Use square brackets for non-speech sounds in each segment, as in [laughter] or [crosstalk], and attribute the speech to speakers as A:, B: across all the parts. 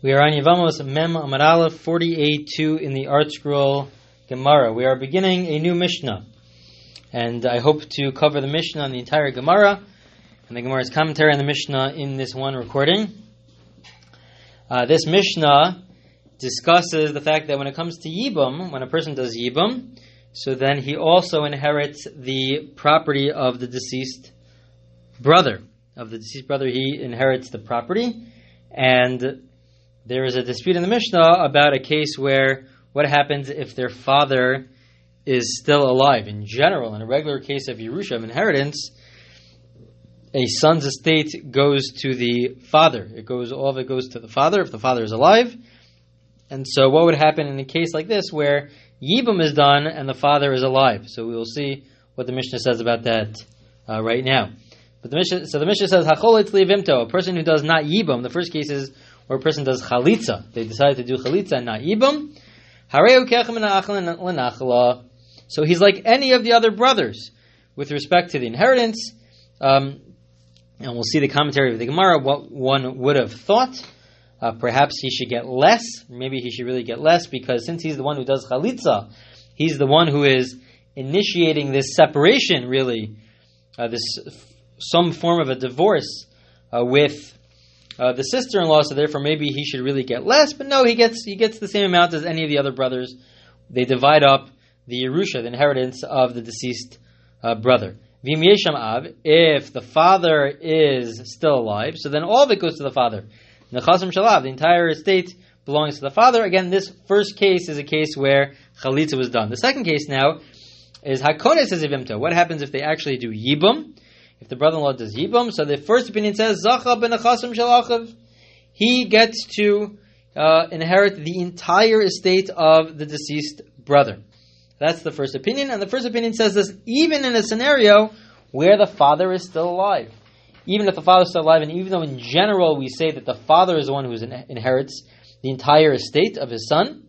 A: We are on Yevamos Mem Amar Aleph 48.2 in the ArtScroll Gemara. We are beginning a new Mishnah. And I hope to cover the Mishnah on the entire Gemara and the Gemara's commentary on the Mishnah in this one recording. Uh, this Mishnah discusses the fact that when it comes to Yibam, when a person does Yibam, so then he also inherits the property of the deceased brother. Of the deceased brother, he inherits the property. And there is a dispute in the Mishnah about a case where what happens if their father is still alive. In general, in a regular case of Yerusha, of inheritance, a son's estate goes to the father. It goes all of it goes to the father if the father is alive. And so, what would happen in a case like this where Yibam is done and the father is alive? So we will see what the Mishnah says about that uh, right now. But the Mishnah, so the Mishnah says, "Hacholitz a person who does not Yibam. The first case is where a person does chalitza. They decide to do chalitza and not yibam. So he's like any of the other brothers with respect to the inheritance. Um, and we'll see the commentary of the Gemara, what one would have thought. Uh, perhaps he should get less. Maybe he should really get less because since he's the one who does chalitza, he's the one who is initiating this separation, really, uh, this some form of a divorce uh, with uh, the sister-in-law, so therefore maybe he should really get less. But no, he gets he gets the same amount as any of the other brothers. They divide up the Yerusha, the inheritance of the deceased uh, brother. Vim Yesham Av, if the father is still alive, so then all of it goes to the father. Nechasim Shalav, the entire estate belongs to the father. Again, this first case is a case where Chalitza was done. The second case now is Hakones Ezivimta. What happens if they actually do Yibum? If the brother-in-law does yibum, so the first opinion says zacha ben achasim shalachav, he gets to uh, inherit the entire estate of the deceased brother. That's the first opinion, and the first opinion says this even in a scenario where the father is still alive. Even if the father is still alive, and even though in general we say that the father is the one who inherits the entire estate of his son,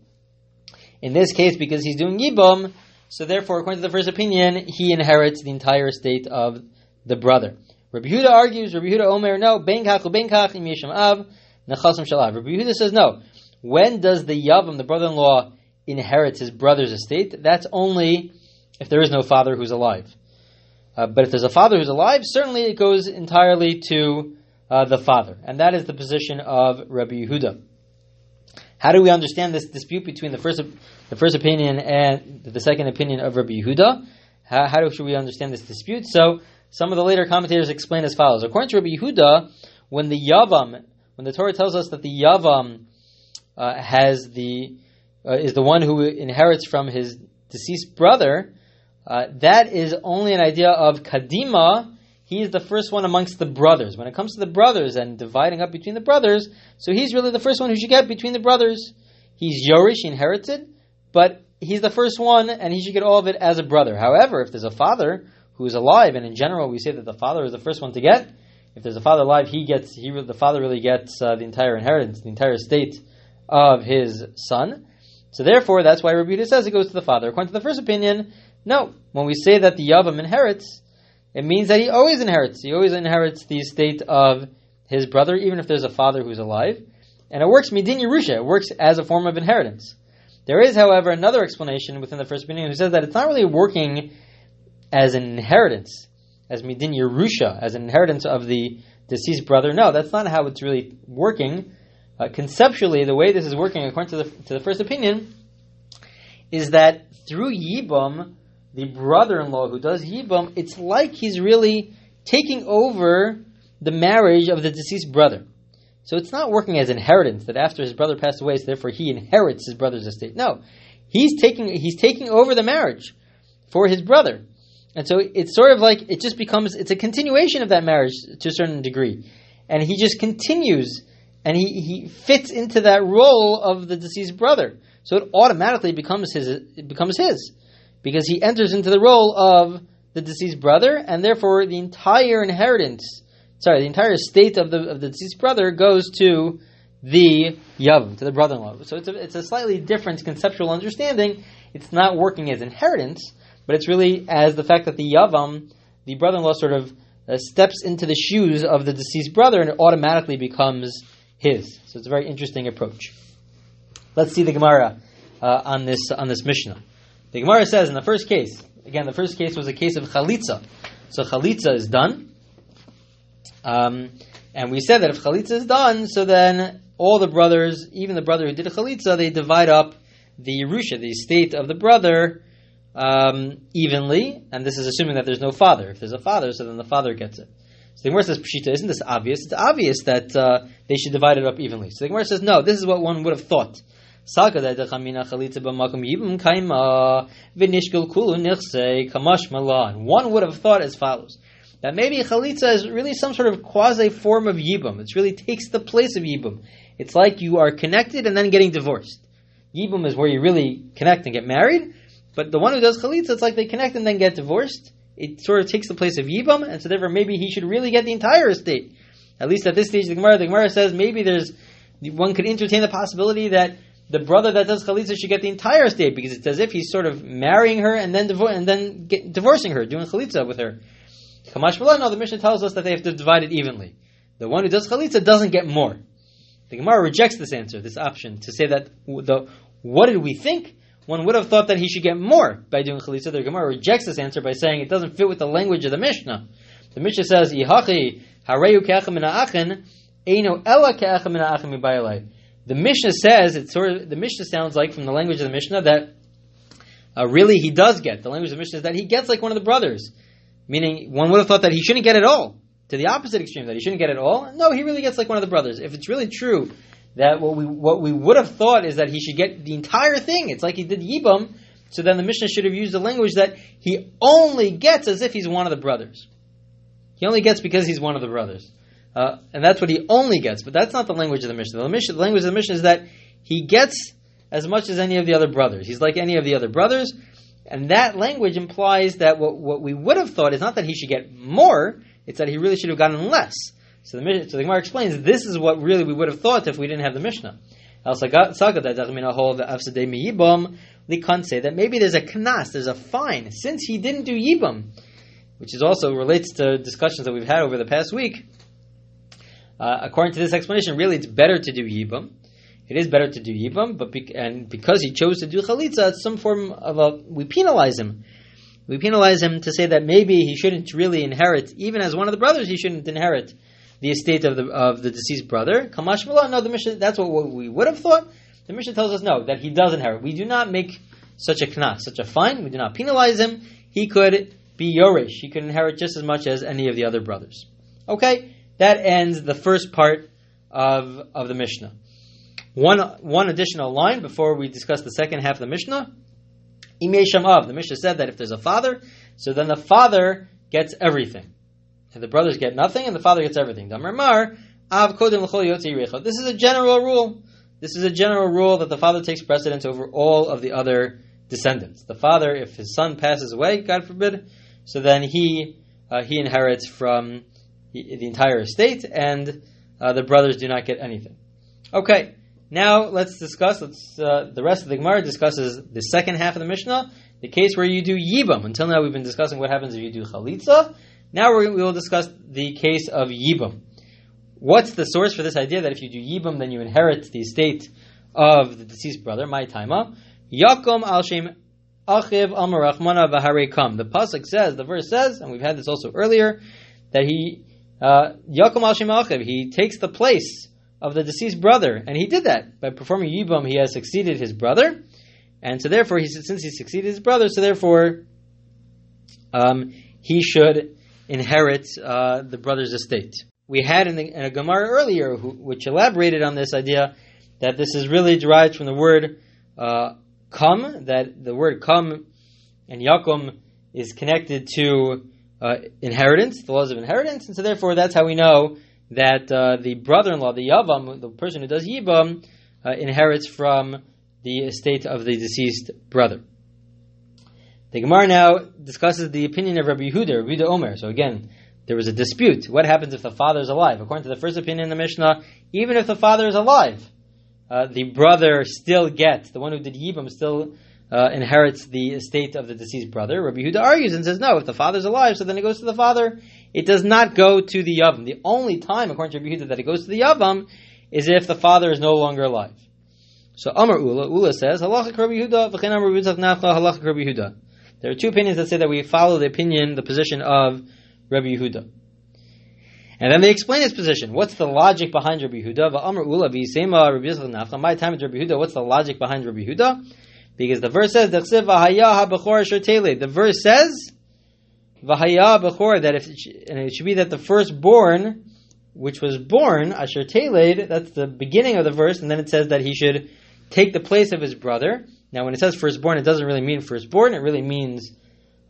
A: in this case, because he's doing yibum, so therefore, according to the first opinion, he inherits the entire estate of the brother. Rabbi Yehuda argues, Rabbi Yehuda Omer, no, ben kach ben kach im av, nechasim shalav. Rabbi Yehuda says, no. When does the yavam, the brother-in-law, inherit his brother's estate? That's only if there is no father who's alive. Uh, but if there's a father who's alive, certainly it goes entirely to uh, the father. And that is the position of Rabbi Yehuda. How do we understand this dispute between the first, the first opinion and the second opinion of Rabbi Yehuda? How, how should we understand this dispute? So, some of the later commentators explain as follows. According to Rabbi Yehuda, when the Yavam, when the Torah tells us that the Yavam uh, has the uh, is the one who inherits from his deceased brother, uh, that is only an idea of Kadima. He is the first one amongst the brothers. When it comes to the brothers and dividing up between the brothers, so he's really the first one who should get between the brothers. He's Yorish, he inherited, but he's the first one, and he should get all of it as a brother. However, if there's a father who is alive, and in general we say that the father is the first one to get. If there's a father alive, he gets he the father really gets uh, the entire inheritance, the entire estate of his son. So therefore, that's why Rabbi says it goes to the father. According to the first opinion, no. When we say that the Yavam inherits, it means that he always inherits. He always inherits the estate of his brother, even if there's a father who's alive. And it works midin Yerusha. It works as a form of inheritance. There is, however, another explanation within the first opinion who says that it's not really working as an inheritance, as midin Yerusha, as an inheritance of the deceased brother. No, that's not how it's really working. Uh, conceptually, the way this is working, according to the, to the first opinion, is that through Yibam, the brother-in-law who does Yibam, it's like he's really taking over the marriage of the deceased brother. So it's not working as inheritance that after his brother passed away, so therefore he inherits his brother's estate. No, he's taking he's taking over the marriage for his brother. And so it's sort of like it just becomes it's a continuation of that marriage to a certain degree. And he just continues and he, he fits into that role of the deceased brother. So it automatically becomes his it becomes his. Because he enters into the role of the deceased brother, and therefore the entire inheritance sorry, the entire estate of the of the deceased brother goes to the yav, to the brother-in-law. So it's a, it's a slightly different conceptual understanding. It's not working as inheritance, but it's really as the fact that the Yavam, the brother in law, sort of uh, steps into the shoes of the deceased brother and it automatically becomes his. So it's a very interesting approach. Let's see the Gemara uh, on this on this Mishnah. The Gemara says in the first case, again, the first case was a case of chalitza. So chalitza is done, um, and we said that if chalitza is done, so then all the brothers, even the brother who did chalitza, they divide up the Yerusha, the estate of the brother, um, evenly, and this is assuming that there's no father. If there's a father, so then the father gets it. So the Gemara says, Pshita, isn't this obvious? It's obvious that uh, they should divide it up evenly. So the Gemara says, no, this is what one would have thought. One would have thought as follows that maybe chalitza is really some sort of quasi form of yibum. It really takes the place of yibum. It's like you are connected and then getting divorced. Yibum is where you really connect and get married, but the one who does chalitza, it's like they connect and then get divorced. It sort of takes the place of yibum, and so therefore maybe he should really get the entire estate. At least at this stage, the Gemara, the Gemara says maybe there's one could entertain the possibility that the brother that does chalitza should get the entire estate because it's as if he's sort of marrying her and then and then get, divorcing her, doing chalitza with her. Kamash no, the Mishnah tells us that they have to divide it evenly. The one who does chalitza doesn't get more. The Gemara rejects this answer, this option, to say that the what did we think? One would have thought that he should get more by doing chalitza. The Gemara rejects this answer by saying it doesn't fit with the language of the Mishnah. The Mishnah says, "Ihachi hareyu ke'achem eino ke'achem The Mishnah says it sort of the Mishnah sounds like from the language of the Mishnah that uh, really he does get. The language of the Mishnah is that he gets like one of the brothers. Meaning, one would have thought that he shouldn't get it all. To the opposite extreme, that he shouldn't get it all. No, he really gets like one of the brothers. If it's really true that what we what we would have thought is that he should get the entire thing, it's like he did Yibam, so then the Mishnah should have used the language that he only gets as if he's one of the brothers. He only gets because he's one of the brothers. Uh, and that's what he only gets, but that's not the language of the Mishnah. The, Mishnah, the language of the Mishnah is that he gets as much as any of the other brothers. He's like any of the other brothers, and that language implies that what, what we would have thought is not that he should get more, it's that he really should have gotten less. So the, so the Gemara explains this is what really we would have thought if we didn't have the Mishnah. We can't say that maybe there's a knas, there's a fine, since he didn't do yibam, which is also relates to discussions that we've had over the past week. Uh, according to this explanation, really it's better to do yibam it is better to do yibam, but be, and because he chose to do chalitza, it's some form of a we penalize him. We penalize him to say that maybe he shouldn't really inherit, even as one of the brothers, he shouldn't inherit the estate of the of the deceased brother. Kamash no, the Mishnah that's what, we would have thought. The Mishnah tells us no, that he does inherit. We do not make such a knas, such a fine. We do not penalize him. He could be yorish. He could inherit just as much as any of the other brothers. Okay, that ends the first part of of the Mishnah. One, one additional line before we discuss the second half of the Mishnah. Imei Shamav. The Mishnah said that if there's a father, so then the father gets everything. And the brothers get nothing, and the father gets everything. This is a general rule. This is a general rule that the father takes precedence over all of the other descendants. The father, if his son passes away, God forbid, so then he uh, he inherits from the, the entire estate, and uh, the brothers do not get anything. Okay, now let's discuss. Let's uh, the rest of the Gemara discusses the second half of the Mishnah, the case where you do yibam. Until now, we've been discussing what happens if you do chalitza. Now we will discuss the case of yibam. What's the source for this idea that if you do yibam, then you inherit the estate of the deceased brother? My taima yakom al shem achiv amarachmana v'harei kam. The pasuk says, the verse says, and we've had this also earlier, that he uh, yakom al shem achiv. He takes the place of the deceased brother, and he did that by performing yibam. He has succeeded his brother, and so therefore, he since he succeeded his brother, so therefore, um, he should inherit uh, the brother's estate. We had in, the, in a Gemara earlier, who, which elaborated on this idea that this is really derived from the word uh, "come." That the word "come" and Yakum is connected to uh, inheritance, the laws of inheritance, and so therefore, that's how we know that uh, the brother-in-law, the yavam, the person who does yibam, uh, inherits from the estate of the deceased brother. The Gemara now discusses the opinion of Rabbi Yehuda, Rabbi Yehuda Omer. So again, there was a dispute. What happens if the father is alive? According to the first opinion in the Mishnah, even if the father is alive, uh, the brother still gets, the one who did Yibam still uh, inherits the estate of the deceased brother. Rabbi Yehuda argues and says, no, if the father is alive, so then it goes to the father it does not go to the Yavam. The only time, according to Rabbi Yehuda, that it goes to the Yavam is if the father is no longer alive. So Amar Ula, Ula says, Halacha Rabbi Yehuda, Rabbi Yehuda. There are two opinions that say that we follow the opinion, the position of Rabbi Yehuda. And then they explain his position. What's the logic behind Rabbi Yehuda? My time with Rabbi Yehuda. What's the logic behind Rabbi Yehuda? Because the verse says, "Dechsev v'haya ha-bechor The verse says, that if and it should be that the firstborn, which was born asher teled, that's the beginning of the verse, and then it says that he should take the place of his brother. Now, when it says firstborn, it doesn't really mean firstborn. It really means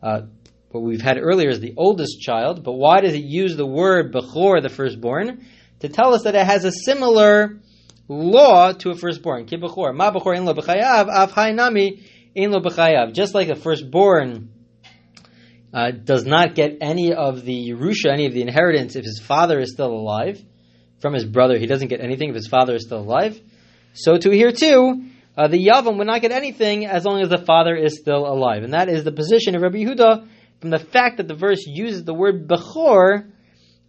A: uh, what we've had earlier is the oldest child. But why does it use the word bechor, the firstborn, to tell us that it has a similar law to a firstborn? Ki bechor, ma bechor in lo b'chayav, av nami in lo b'chayav. Just like a firstborn uh, does not get any of the Yerusha, any of the inheritance, if his father is still alive. From his brother, he doesn't get anything if his father is still alive. So to here too, uh, the Yavam would not get anything as long as the father is still alive. And that is the position of Rabbi Yehuda. From the fact that the verse uses the word Bechor,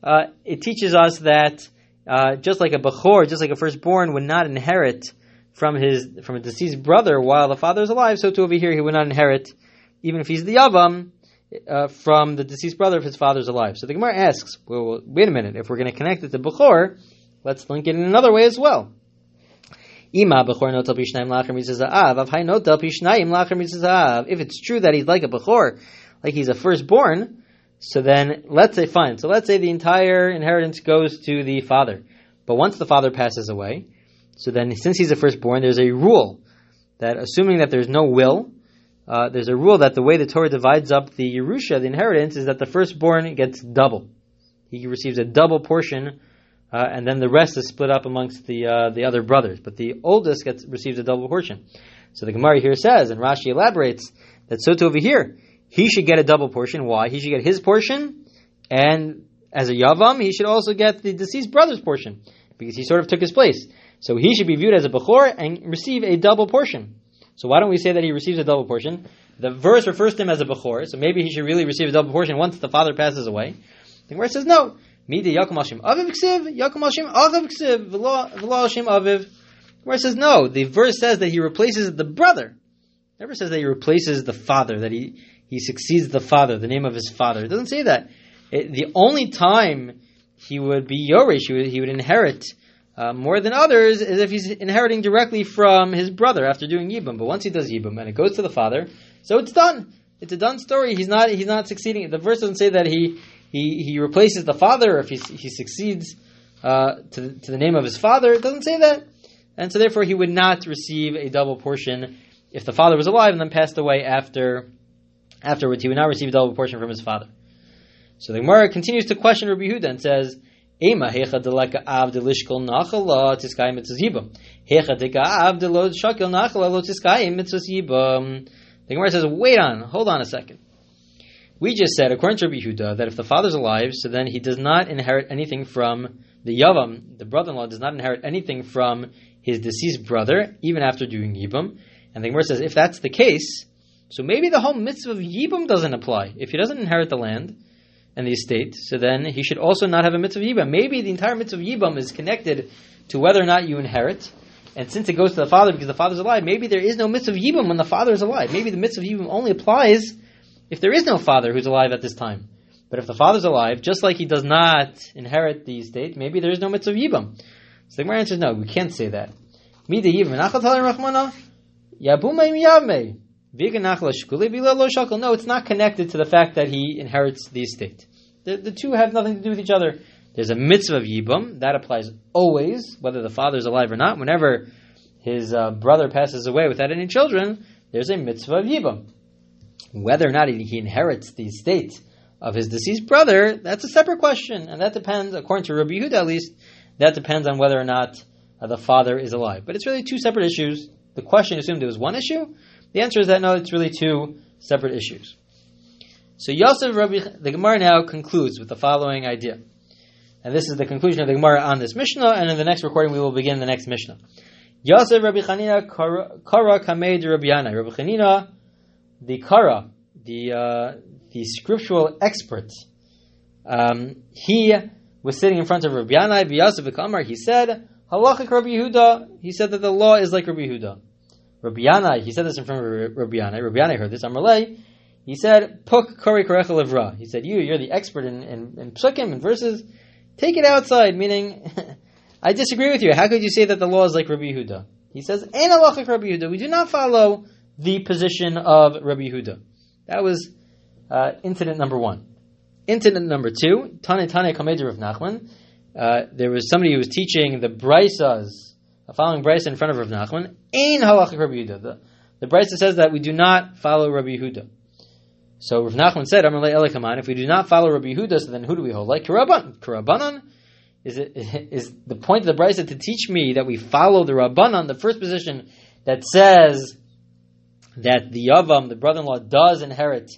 A: uh, it teaches us that uh, just like a Bechor, just like a firstborn would not inherit from his from a deceased brother while the father is alive, so too over here he would not inherit, even if he's the Yavam, uh, from the deceased brother if his father is alive. So the Gemara asks, well, wait a minute, if we're going to connect it to Bechor, let's link it in another way as well. Ima bechor pishnayim notel pishnayim. If it's true that he's like a bechor, like he's a firstborn, so then let's say fine. So let's say the entire inheritance goes to the father, but once the father passes away, so then since he's a firstborn, there's a rule that assuming that there's no will, uh, there's a rule that the way the Torah divides up the Yerusha, the inheritance, is that the firstborn gets double. He receives a double portion uh, and then the rest is split up amongst the uh, the other brothers. But the oldest gets receives a double portion. So the Gemara here says, and Rashi elaborates that so too over here he should get a double portion. Why? He should get his portion, and as a yavam, he should also get the deceased brother's portion because he sort of took his place. So he should be viewed as a bechor and receive a double portion. So why don't we say that he receives a double portion? The verse refers to him as a bechor, so maybe he should really receive a double portion once the father passes away. The Gemara says no. Midi Yakum Aviv Ksiv, Aviv Ksiv, Aviv. Where it says no, the verse says that he replaces the brother. It never says that he replaces the father, that he, he succeeds the father, the name of his father. It doesn't say that. It, the only time he would be Yorish, he would, he would inherit uh, more than others, is if he's inheriting directly from his brother after doing Yibum. But once he does Yibum and it goes to the father, so it's done. It's a done story. He's not he's not succeeding. The verse doesn't say that he he, he replaces the father, if he, he succeeds uh, to, to the name of his father, it doesn't say that. And so therefore he would not receive a double portion if the father was alive and then passed away after afterwards. He would not receive a double portion from his father. So the Gemara continues to question Rabbi Yehuda and says, hecha deleka av delishkol nachala tiskayim mitzvah yibam. Hecha deka av delod shakil nachala tiskayim. The Gemara says, wait on, hold on a second. We just said, according to Rabbi Yehuda, that if the father's alive, so then he does not inherit anything from the Yavam, the brother-in-law does not inherit anything from his deceased brother, even after doing Yibam. And the Gemara says, if that's the case, so maybe the whole mitzvah of Yibam doesn't apply. If he doesn't inherit the land and the estate, so then he should also not have a mitzvah of Yibam. Maybe the entire mitzvah of Yibam is connected to whether or not you inherit. And since it goes to the father because the father's alive, maybe there is no mitzvah of Yibam when the father is alive. Maybe the mitzvah of Yibam only applies if there is no father who's alive at this time. But if the father's alive, just like he does not inherit the estate, maybe there is no mitzvah yibam. So the Gemara answers, no, we can't say that. No, it's not connected to the fact that he inherits the estate. The, the two have nothing to do with each other. There's a mitzvah of that applies always, whether the father is alive or not. Whenever his uh, brother passes away without any children, there's a mitzvah of. Whether or not he inherits the estate of his deceased brother, that's a separate question, and that depends, according to Rabbi Yehuda at least, that depends on whether or not uh, the father is alive. But it's really two separate issues. The question assumed it was one issue. The answer is that no, it's really two separate issues. So Yosef Rabbi, the Gemara now concludes with the following idea. And this is the conclusion of the Gemara on this Mishnah, and in the next recording we will begin the next Mishnah. Yosef Rabbi Chanina Kara Kamei Rabbi Yanai. Rabbi Chanina the Kara, the uh, the scriptural expert, um, he was sitting in front of Rabbi Yanai B'Yasef Kamar. He said, Halachic Rabbi Yehuda, he said that the law is like Rabbi Yehuda. Rabbi Yanai, he said this in front of Rabbi Yanai. Rabbi Yanai heard this. Amalei, he said, Puk kori korecha levra. He said, you, you're the expert in, in, in psukim and verses. Take it outside, meaning, [laughs] I disagree with you. How could you say that the law is like Rabbi Yehuda? He says, Ein halachic Rabbi Yehuda. We do not follow the position of Rabbi Yehuda. That was uh, incident number one. Incident number two, Tane Tane Kamedir of Nachman. Uh, there was somebody who was teaching the Brisas, following Brisa in front of Rav Nachman. Ein halachic Rabbi Yehuda. The, the Brisa says that we do not follow Rabbi Yehuda. So Rav Nachman said, if we do not follow Rabbi Yehuda, so then who do we hold? Like Karaban, Karabanan? Is it [laughs] is the point of the Brisa to teach me that we follow the Rabbanan, the first position that says that the Yavam, the brother-in-law, does inherit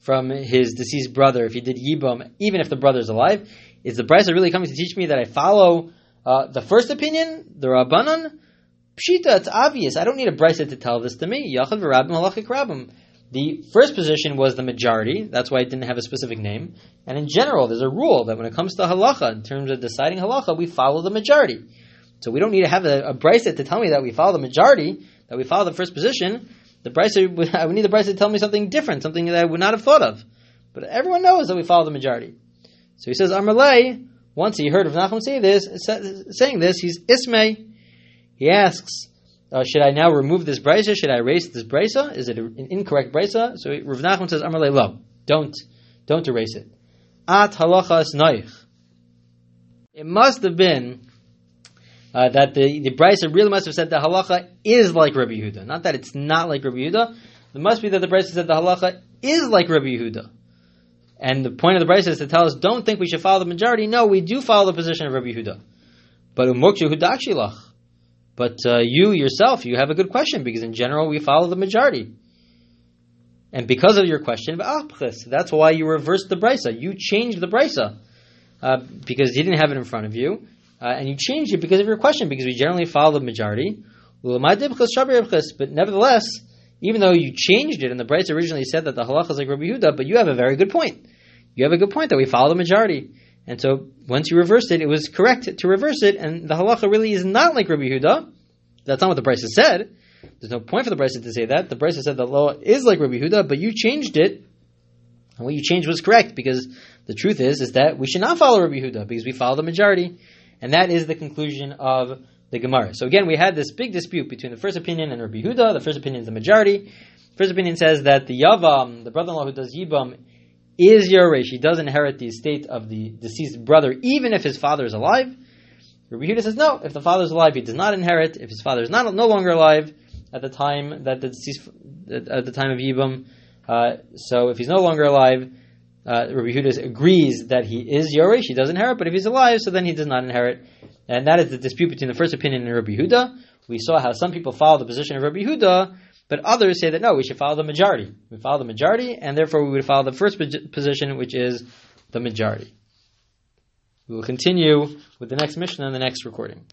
A: from his deceased brother if he did Yibam, even if the brother is alive? Is the Brisa really coming to teach me that I follow uh, the first opinion, the Rabbanan? Pshita, it's obvious. I don't need a Brisa to tell this to me. Yachad v'rabim halachik rabim. The first position was the majority. That's why it didn't have a specific name. And in general, there's a rule that when it comes to halacha, in terms of deciding halacha, we follow the majority. So we don't need to have a, a to tell me that we follow the majority, that we follow the first position. The brisa, [laughs] I would need the brisa to tell me something different, something that I would not have thought of. But everyone knows that we follow the majority. So he says, Amalei, once he heard of Nachum say this, saying this, he's Ismay. He asks, uh, should I now remove this brisa? Should I erase this brisa? Is it an incorrect brisa? So Rav Nachman says, Amar lo, don't, don't erase it. At halachas noich. It must have been uh, that the, the brisa really must have said the halacha is like Rabbi Yehuda. Not that it's not like Rabbi Yehuda. It must be that the brisa said the halacha is like Rabbi Yehuda. And the point of the brisa is to tell us, don't think we should follow the majority. No, we do follow the position of Rabbi Yehuda. But. But uh, you yourself, you have a good question because in general we follow the majority. And because of your question, that's why you reversed the brisa. You changed the brisa uh, because you didn't have it in front of you, uh, and you changed it because of your question. Because we generally follow the majority. But nevertheless, even though you changed it, and the brisa originally said that the halacha is like Rabbi Yehuda, but you have a very good point. You have a good point that we follow the majority. And so once you reversed it, it was correct to reverse it, and the halacha really is not like Rabbi Yehuda. That's not what the Brisa said. There's no point for the Brisa to say that. The Brisa said the law is like Rabbi Yehuda, but you changed it, and what you changed was correct because the truth is is that we should not follow Rabbi Yehuda because we follow the majority, and that is the conclusion of the Gemara. So again, we had this big dispute between the first opinion and Rabbi Yehuda. The first opinion is the majority. First opinion says that the Yavam, the brother-in-law who does Yibam, is Yoresh. He does inherit the estate of the deceased brother, even if his father is alive. Rabbi Yehuda says no. If the father is alive, he does not inherit. If his father is not no longer alive at the time that the deceased at the time of Yibam, uh, so if he's no longer alive, uh, Rabbi Yehuda agrees that he is Yoresh. He does inherit, but if he's alive, so then he does not inherit. And that is the dispute between the first opinion and Rabbi Yehuda. We saw how some people follow the position of Rabbi Yehuda but others say that no, we should follow the majority. We follow the majority, and therefore we would follow the first position, which is the majority. We will continue with the next Mishnah and the next recording.